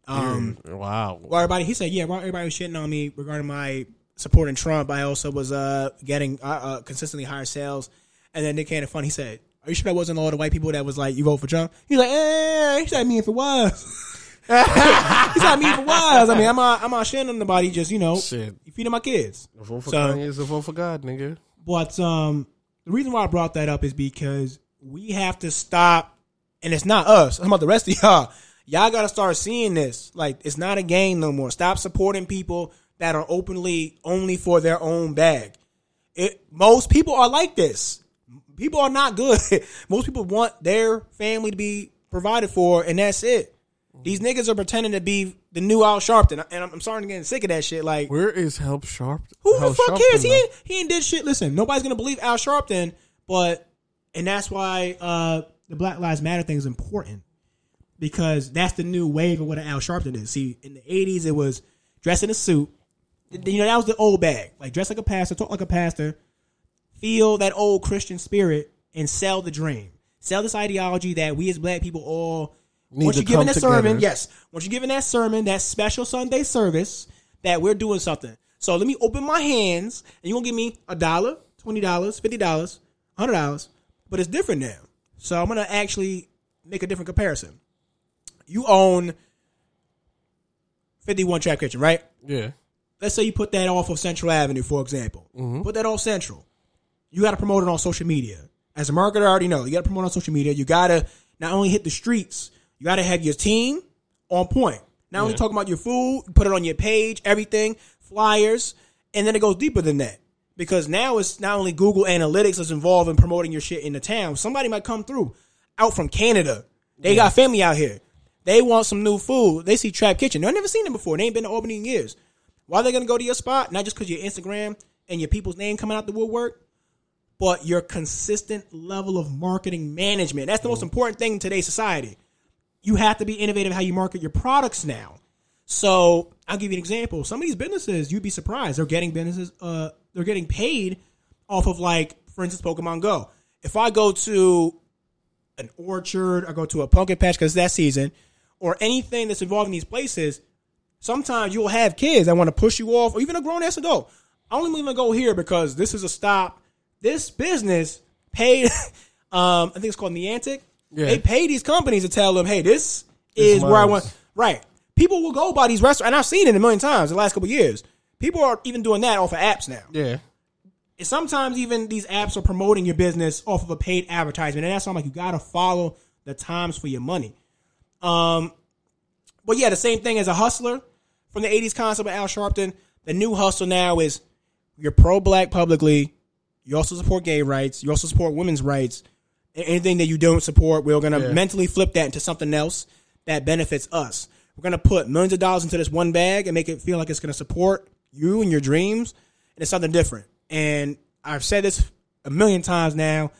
Um wow. Well, everybody, he said, yeah, well, everybody was shitting on me regarding my supporting Trump. I also was uh, getting uh, uh, consistently higher sales. And then Nick Cannon, fun, he said, are you sure that wasn't all the white people that was like, you vote for Trump? He's like, eh, he said, me if it was. [LAUGHS] he said, me if it was. I mean, I'm not, I'm not shitting on nobody, just, you know, Shit. feeding my kids. A vote for So- Kanye is a vote for God, nigga. But um, the reason why I brought that up is because we have to stop, and it's not us. I'm about the rest of y'all. Y'all got to start seeing this. Like it's not a game no more. Stop supporting people that are openly only for their own bag. It most people are like this. People are not good. [LAUGHS] most people want their family to be provided for, and that's it. These niggas are pretending to be the new Al Sharpton, and I'm, I'm starting to get sick of that shit. Like, Where is Help Sharp? who the fuck Sharpton, cares? He though? ain't, he ain't did shit. Listen, nobody's gonna believe Al Sharpton, but and that's why uh, the Black Lives Matter thing is important because that's the new wave of what Al Sharpton is. See, in the '80s, it was dress in a suit. You know, that was the old bag. Like dress like a pastor, talk like a pastor, feel that old Christian spirit, and sell the dream. Sell this ideology that we as black people all Need once you're giving come that sermon, yes, once you're giving that sermon, that special Sunday service, that we're doing something. So let me open my hands, and you're gonna give me a dollar, twenty dollars, fifty dollars, hundred dollars, but it's different now. So I'm gonna actually make a different comparison. You own 51 Trap Kitchen, right? Yeah. let's say you put that off of Central Avenue, for example. Mm-hmm. Put that off Central. You got to promote it on social media. As a marketer, I already know you got to promote on social media. You got to not only hit the streets, you got to have your team on point. Not only talking about your food, put it on your page, everything, flyers, and then it goes deeper than that. Because now it's not only Google Analytics that's involved in promoting your shit in the town. Somebody might come through out from Canada. They got family out here. They want some new food. They see Trap Kitchen. They've never seen it before. They ain't been to Albany in years. Why are they gonna go to your spot? Not just because your Instagram and your people's name coming out the woodwork, but your consistent level of marketing management. That's the most important thing in today's society. You have to be innovative how you market your products now. So I'll give you an example. Some of these businesses, you'd be surprised, they're getting businesses, uh, they're getting paid off of like, for instance, Pokemon Go. If I go to an orchard, I go to a pumpkin patch because that season, or anything that's involved in these places, sometimes you'll have kids that want to push you off, or even a grown ass adult. I only want to go here because this is a stop. This business paid, [LAUGHS] um, I think it's called Niantic. Yeah. They pay these companies to tell them, hey, this is where I want. Right. People will go by these restaurants, and I've seen it a million times in the last couple of years. People are even doing that off of apps now. Yeah. And sometimes even these apps are promoting your business off of a paid advertisement, and that's why I'm like, you gotta follow the times for your money. Um, but yeah, the same thing as a hustler from the '80s concept of Al Sharpton. The new hustle now is you're pro-black publicly. You also support gay rights. You also support women's rights. Anything that you don't support, we're gonna Yeah. mentally flip that into something else that benefits us. We're gonna put millions of dollars into this one bag and make it feel like it's gonna support you and your dreams, and it's something different. And I've said this a million times now,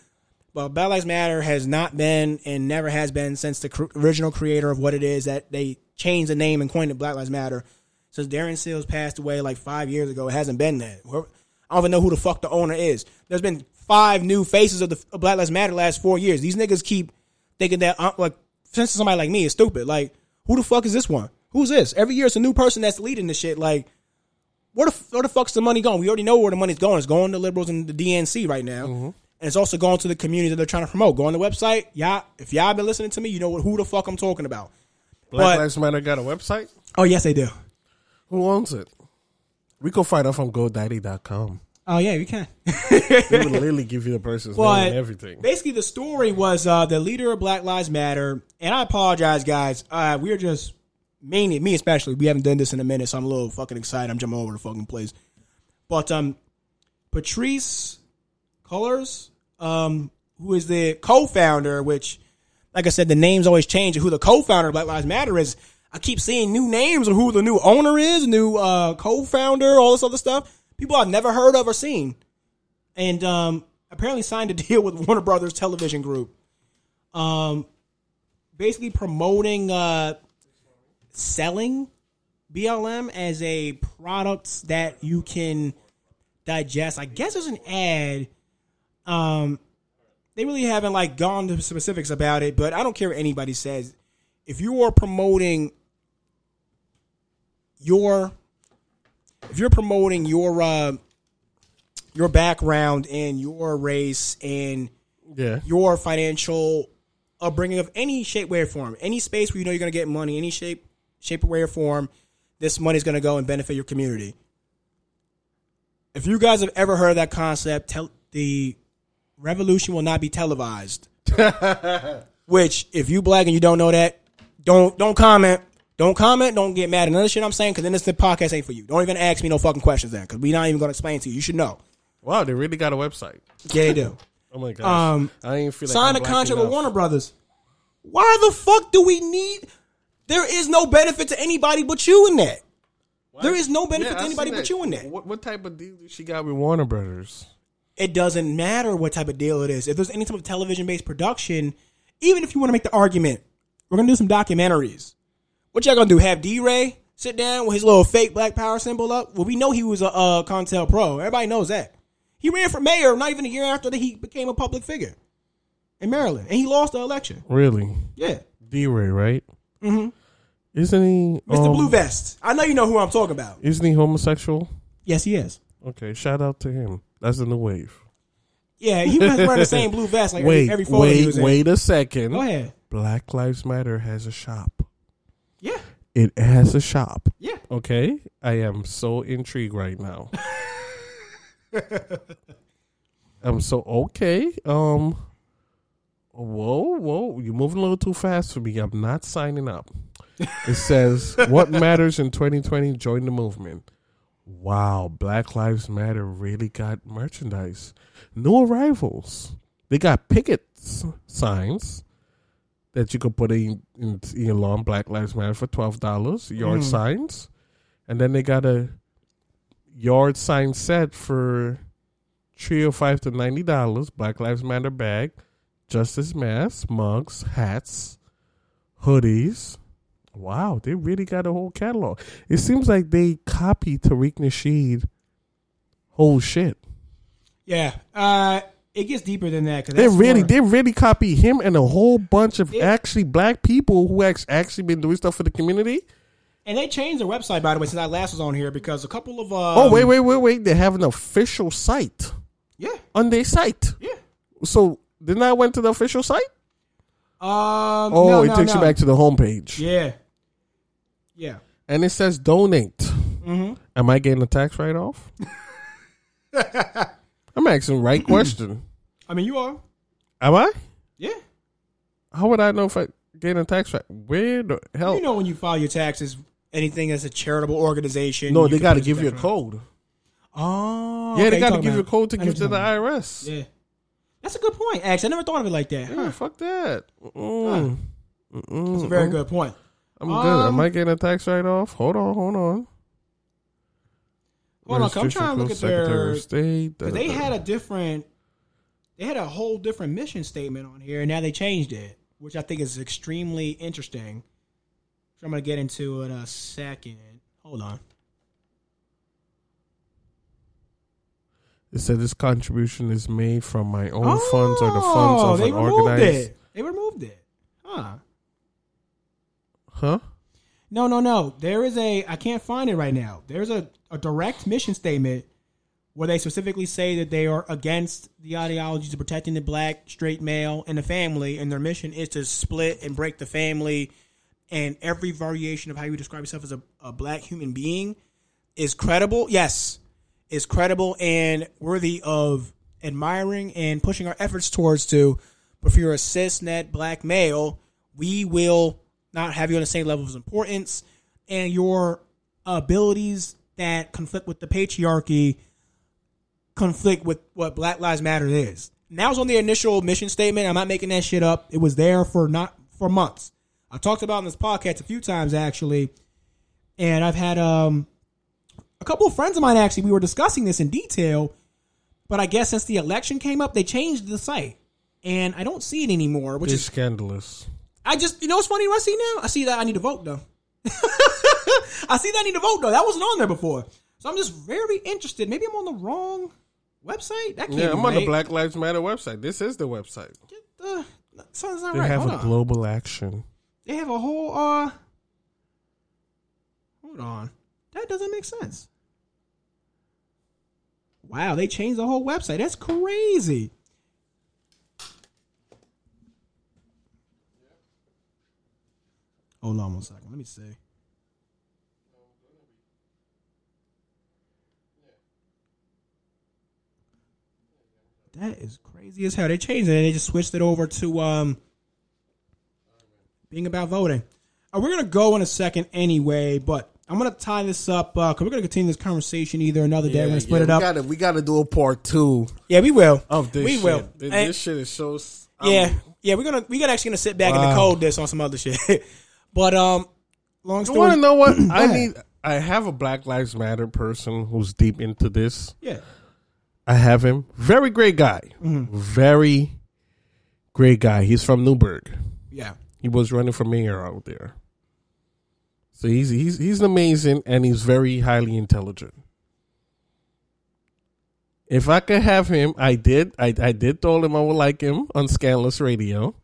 but Black Lives Matter has not been and never has been since the cr- original creator of what it is that they changed the name and coined it Black Lives Matter. Since Darren Seals passed away like five years ago, it hasn't been that. Whoever- I don't even know who the fuck the owner is. There's been five new faces of the of Black Lives Matter the last four years. These niggas keep thinking that uh, like since somebody like me is stupid. Like who the fuck is this one? Who's this? Every year it's a new person that's leading this shit. Like where the where the fuck's the money going? We already know where the money's going. It's going to the liberals and the DNC right now, and it's also going to the community that they're trying to promote. Go on the website, y'all. If y'all been listening to me, you know what, who the fuck I'm talking about. Black But- Lives Matter got a website. Oh yes, they do. Who owns it? We can find out from GoDaddy.com. Oh yeah, we can. [LAUGHS] They would literally give you the person's name and everything. basically, the story was uh, the leader of Black Lives Matter, and I apologize, guys. Uh, we're just mainly me, especially. We haven't done this in a minute, so I'm a little fucking excited. I'm jumping over the fucking place. But um, Patrisse Cullors, um, who is the co-founder, which, like I said, the names always change. Who the co-founder of Black Lives Matter is? I keep seeing new names of who the new owner is, new uh, co-founder, all this other stuff. People I've never heard of or seen and um, apparently signed a [LAUGHS] deal with Warner Brothers Television Group. Um, basically promoting uh, selling BLM as a product that you can digest. I guess there's an ad. Um, they really haven't like gone to specifics about it, but I don't care what anybody says. If you are promoting your, if you're promoting your uh, your background and your race and Yeah. your financial upbringing of any shape, way, or form, any space where you know you're going to get money, any shape, shape, way, or form, this money is going to go and benefit your community. If you guys have ever heard of that concept, tell the revolution will not be televised. [LAUGHS] Which, if you black and you don't know that, don't don't comment. Don't comment. Don't get mad at none of the shit I'm saying, because then this the podcast ain't for you. Don't even ask me no fucking questions then, because we not even going to explain to you. You should know. Wow, they really got a website. Yeah, they do. [LAUGHS] Oh my gosh. Um, I ain't feel like sign I'm a black contract with enough. Warner Brothers. Why the fuck do we need? There is no benefit to anybody but you in that. There is no benefit Yeah, to anybody but you in that. What, what type of deal did she got with Warner Brothers? It doesn't matter what type of deal it is. If there's any type of television based production, even if you want to make the argument, we're gonna do some documentaries. What y'all gonna do? Have DeRay sit down with his little fake Black Power symbol up? Well, we know he was a uh, COINTELPRO. Everybody knows that. He ran for mayor not even a year after that he became a public figure in Maryland, and he lost the election. Really? Yeah. DeRay, right? Mm-hmm. Isn't he Mr. um, Blue Vest. I know you know who I'm talking about. Isn't he homosexual? Yes, he is. Okay, shout out to him. That's in the new wave. Yeah, he was wearing the same blue vest like [LAUGHS] wait, every, every photo he wait, was in. wait a second. Go ahead. Black Lives Matter has a shop. Yeah. it has a shop. Yeah. Okay, I am so intrigued right now. [LAUGHS] I'm so okay. Um, whoa, whoa, you're moving a little too fast for me. I'm not signing up. It says, "What matters in 2020? Join the movement." Wow, Black Lives Matter really got merchandise. New arrivals. They got picket signs that you could put in, in, in your lawn. Black Lives Matter for twelve dollars. Yard Mm. signs, and then they got a yard sign set for three or five to ninety dollars. Black Lives Matter bag, Justice masks, mugs, hats, hoodies. Wow, they really got a whole catalog. It seems like they copied Tariq Nasheed whole shit. Yeah. Uh, it gets deeper than that. Cause They really, more- they really copy him and a whole bunch of actually black people who act- actually been doing stuff for the community. and they changed their website by the way since I last was on here because a couple of uh, oh wait, wait, wait, wait! They have an official site yeah on their site. yeah So then I went to the official site. um Oh, no, it no, takes no. you back to the homepage, yeah yeah and it says donate. mm-hmm. Am I getting a tax write off? [LAUGHS] I'm asking the right [CLEARS THROAT] question. I mean you are Am I? yeah How would I know if I get a tax write? Where the hell? you know when you file your taxes anything that's a charitable organization no, they got to give you a code. oh Yeah, okay, they got to give you a code to I give to the. IRS. yeah that's a good point actually I never thought of it like that Yeah, huh. fuck that. Mm. Mm-mm. that's a very good point I'm good. Am Um, I getting a tax write off? Hold on, hold on. Hold on, I'm trying to look at Secretary their- State. Because they had a different, they had a whole different mission statement on here, and now they changed it, which I think is extremely interesting. Which I'm going to get into it in a second. Hold on. It said this contribution is made from my own funds or the oh, funds Oh, of they an removed organized. it. They removed it. Huh. Huh? No, no, no. There is a. I can't find it right now. There's a, a direct mission statement where they specifically say that they are against the ideologies of protecting the black straight male and the family, and their mission is to split and break the family. And every variation of how you describe yourself as a, a black human being is credible. Yes, is credible and worthy of admiring and pushing our efforts towards to. But if you're a cishet black male, we will not have you on the same level of importance, and your abilities that conflict with the patriarchy conflict with what Black Lives Matter is. And that was on the initial mission statement. I'm not making that shit up. It was there for not for months. I talked about in this podcast a few times actually, and I've had um a couple of friends of mine actually. We were discussing this in detail, but I guess since the election came up, they changed the site, and I don't see it anymore. Which It's is scandalous. I just, you know what's funny? What I see now? I see that I need to vote though. [LAUGHS] I see that I need to vote though. That wasn't on there before, so I'm just very interested. Maybe I'm on the wrong website. That can't Yeah, be I'm on the. Black Lives Matter website. This is the website. Get the- something's not They right. have Hold a on. global action. They have a whole. uh Hold on, that doesn't make sense. Wow, they changed the whole website. That's crazy. Hold on one second. Let me see. That is crazy as hell. They changed it and they just switched it over to um being about voting. Uh, we're gonna go in a second anyway, but I'm gonna tie this up because we're gonna continue this conversation either another day. we're gonna split it up. We gotta, we gotta do a part two yeah, we will. of this. we shit. will. This, And- this shit is so. s- I'm- yeah, yeah. We're gonna we gotta actually gonna sit back and Wow. decode this on some other shit. [LAUGHS] but um, long You story. want to know what [CLEARS THROAT] I need? I have a Black Lives Matter person who's deep into this. Yeah. I have him. Very great guy. Mm-hmm. Very great guy. He's from Newburgh. Yeah. He was running for mayor out there. So he's he's he's amazing and he's very highly intelligent. If I could have him, I did. I I did told him I would like him on Scandalous Radio.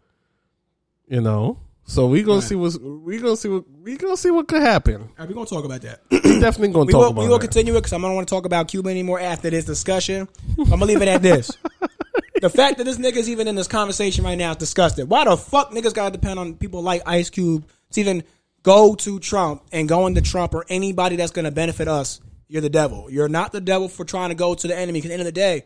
You know. So we gonna see what we gonna see what we gonna see what could happen. All right, we're gonna talk about that. [CLEARS THROAT] We definitely gonna We talk will, about we will that. continue it because I don't want to talk about Cuba anymore after this discussion. I'm gonna leave it at this. [LAUGHS] the fact that this nigga's even in this conversation right now is disgusting. Why the fuck niggas gotta depend on people like Ice Cube to even go to Trump and going to Trump or anybody that's to benefit us, you're the devil. You're not the devil for trying to go to the enemy. Because at the end of the day,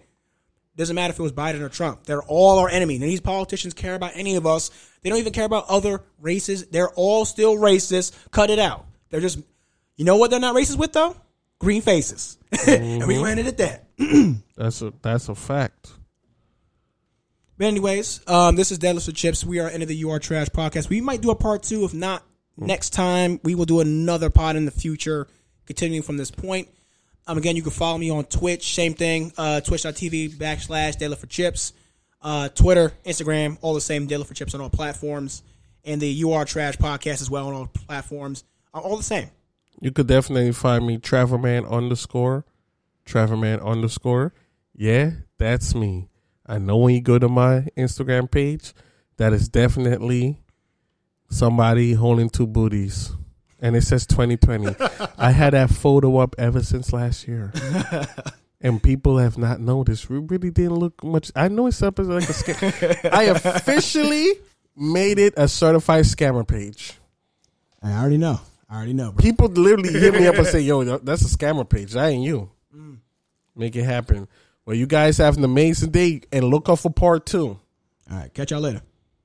doesn't matter if it was Biden or Trump. They're all our enemy. These politicians care about any of us. They don't even care about other races. They're all still racist. Cut it out. They're just, you know what? They're not racist with though. Green faces, [LAUGHS] and we ran it at that. [CLEARS THROAT] That's a that's a fact. But anyways, um, this is Deadlifts with Chips. We are into the You Are Trash podcast. We might do a part two. If not, next time we will do another pod in the future, continuing from this point. Um, again, you can follow me on Twitch. Same thing. Uh, Twitch.tv backslash Deadlift for Chips. Uh, Twitter, Instagram, all the same. Deadlift for Chips on all platforms. And the You Are Trash podcast as well on all platforms. Are all the same. You could definitely find me Traverman underscore, Traverman underscore. Yeah, that's me. I know when you go to my Instagram page, that is definitely somebody holding two booties. And it says 2020. I had that photo up ever since last year. [LAUGHS] And people have not noticed. We really didn't look much. I know it's up as like a scam. I officially made it a certified scammer page. I already know. I already know, bro. People literally hit me up and say, "Yo, that's a scammer page. That ain't you." Mm. Make it happen. Well, you guys have an amazing day, and look out for part two. All right. Catch y'all later.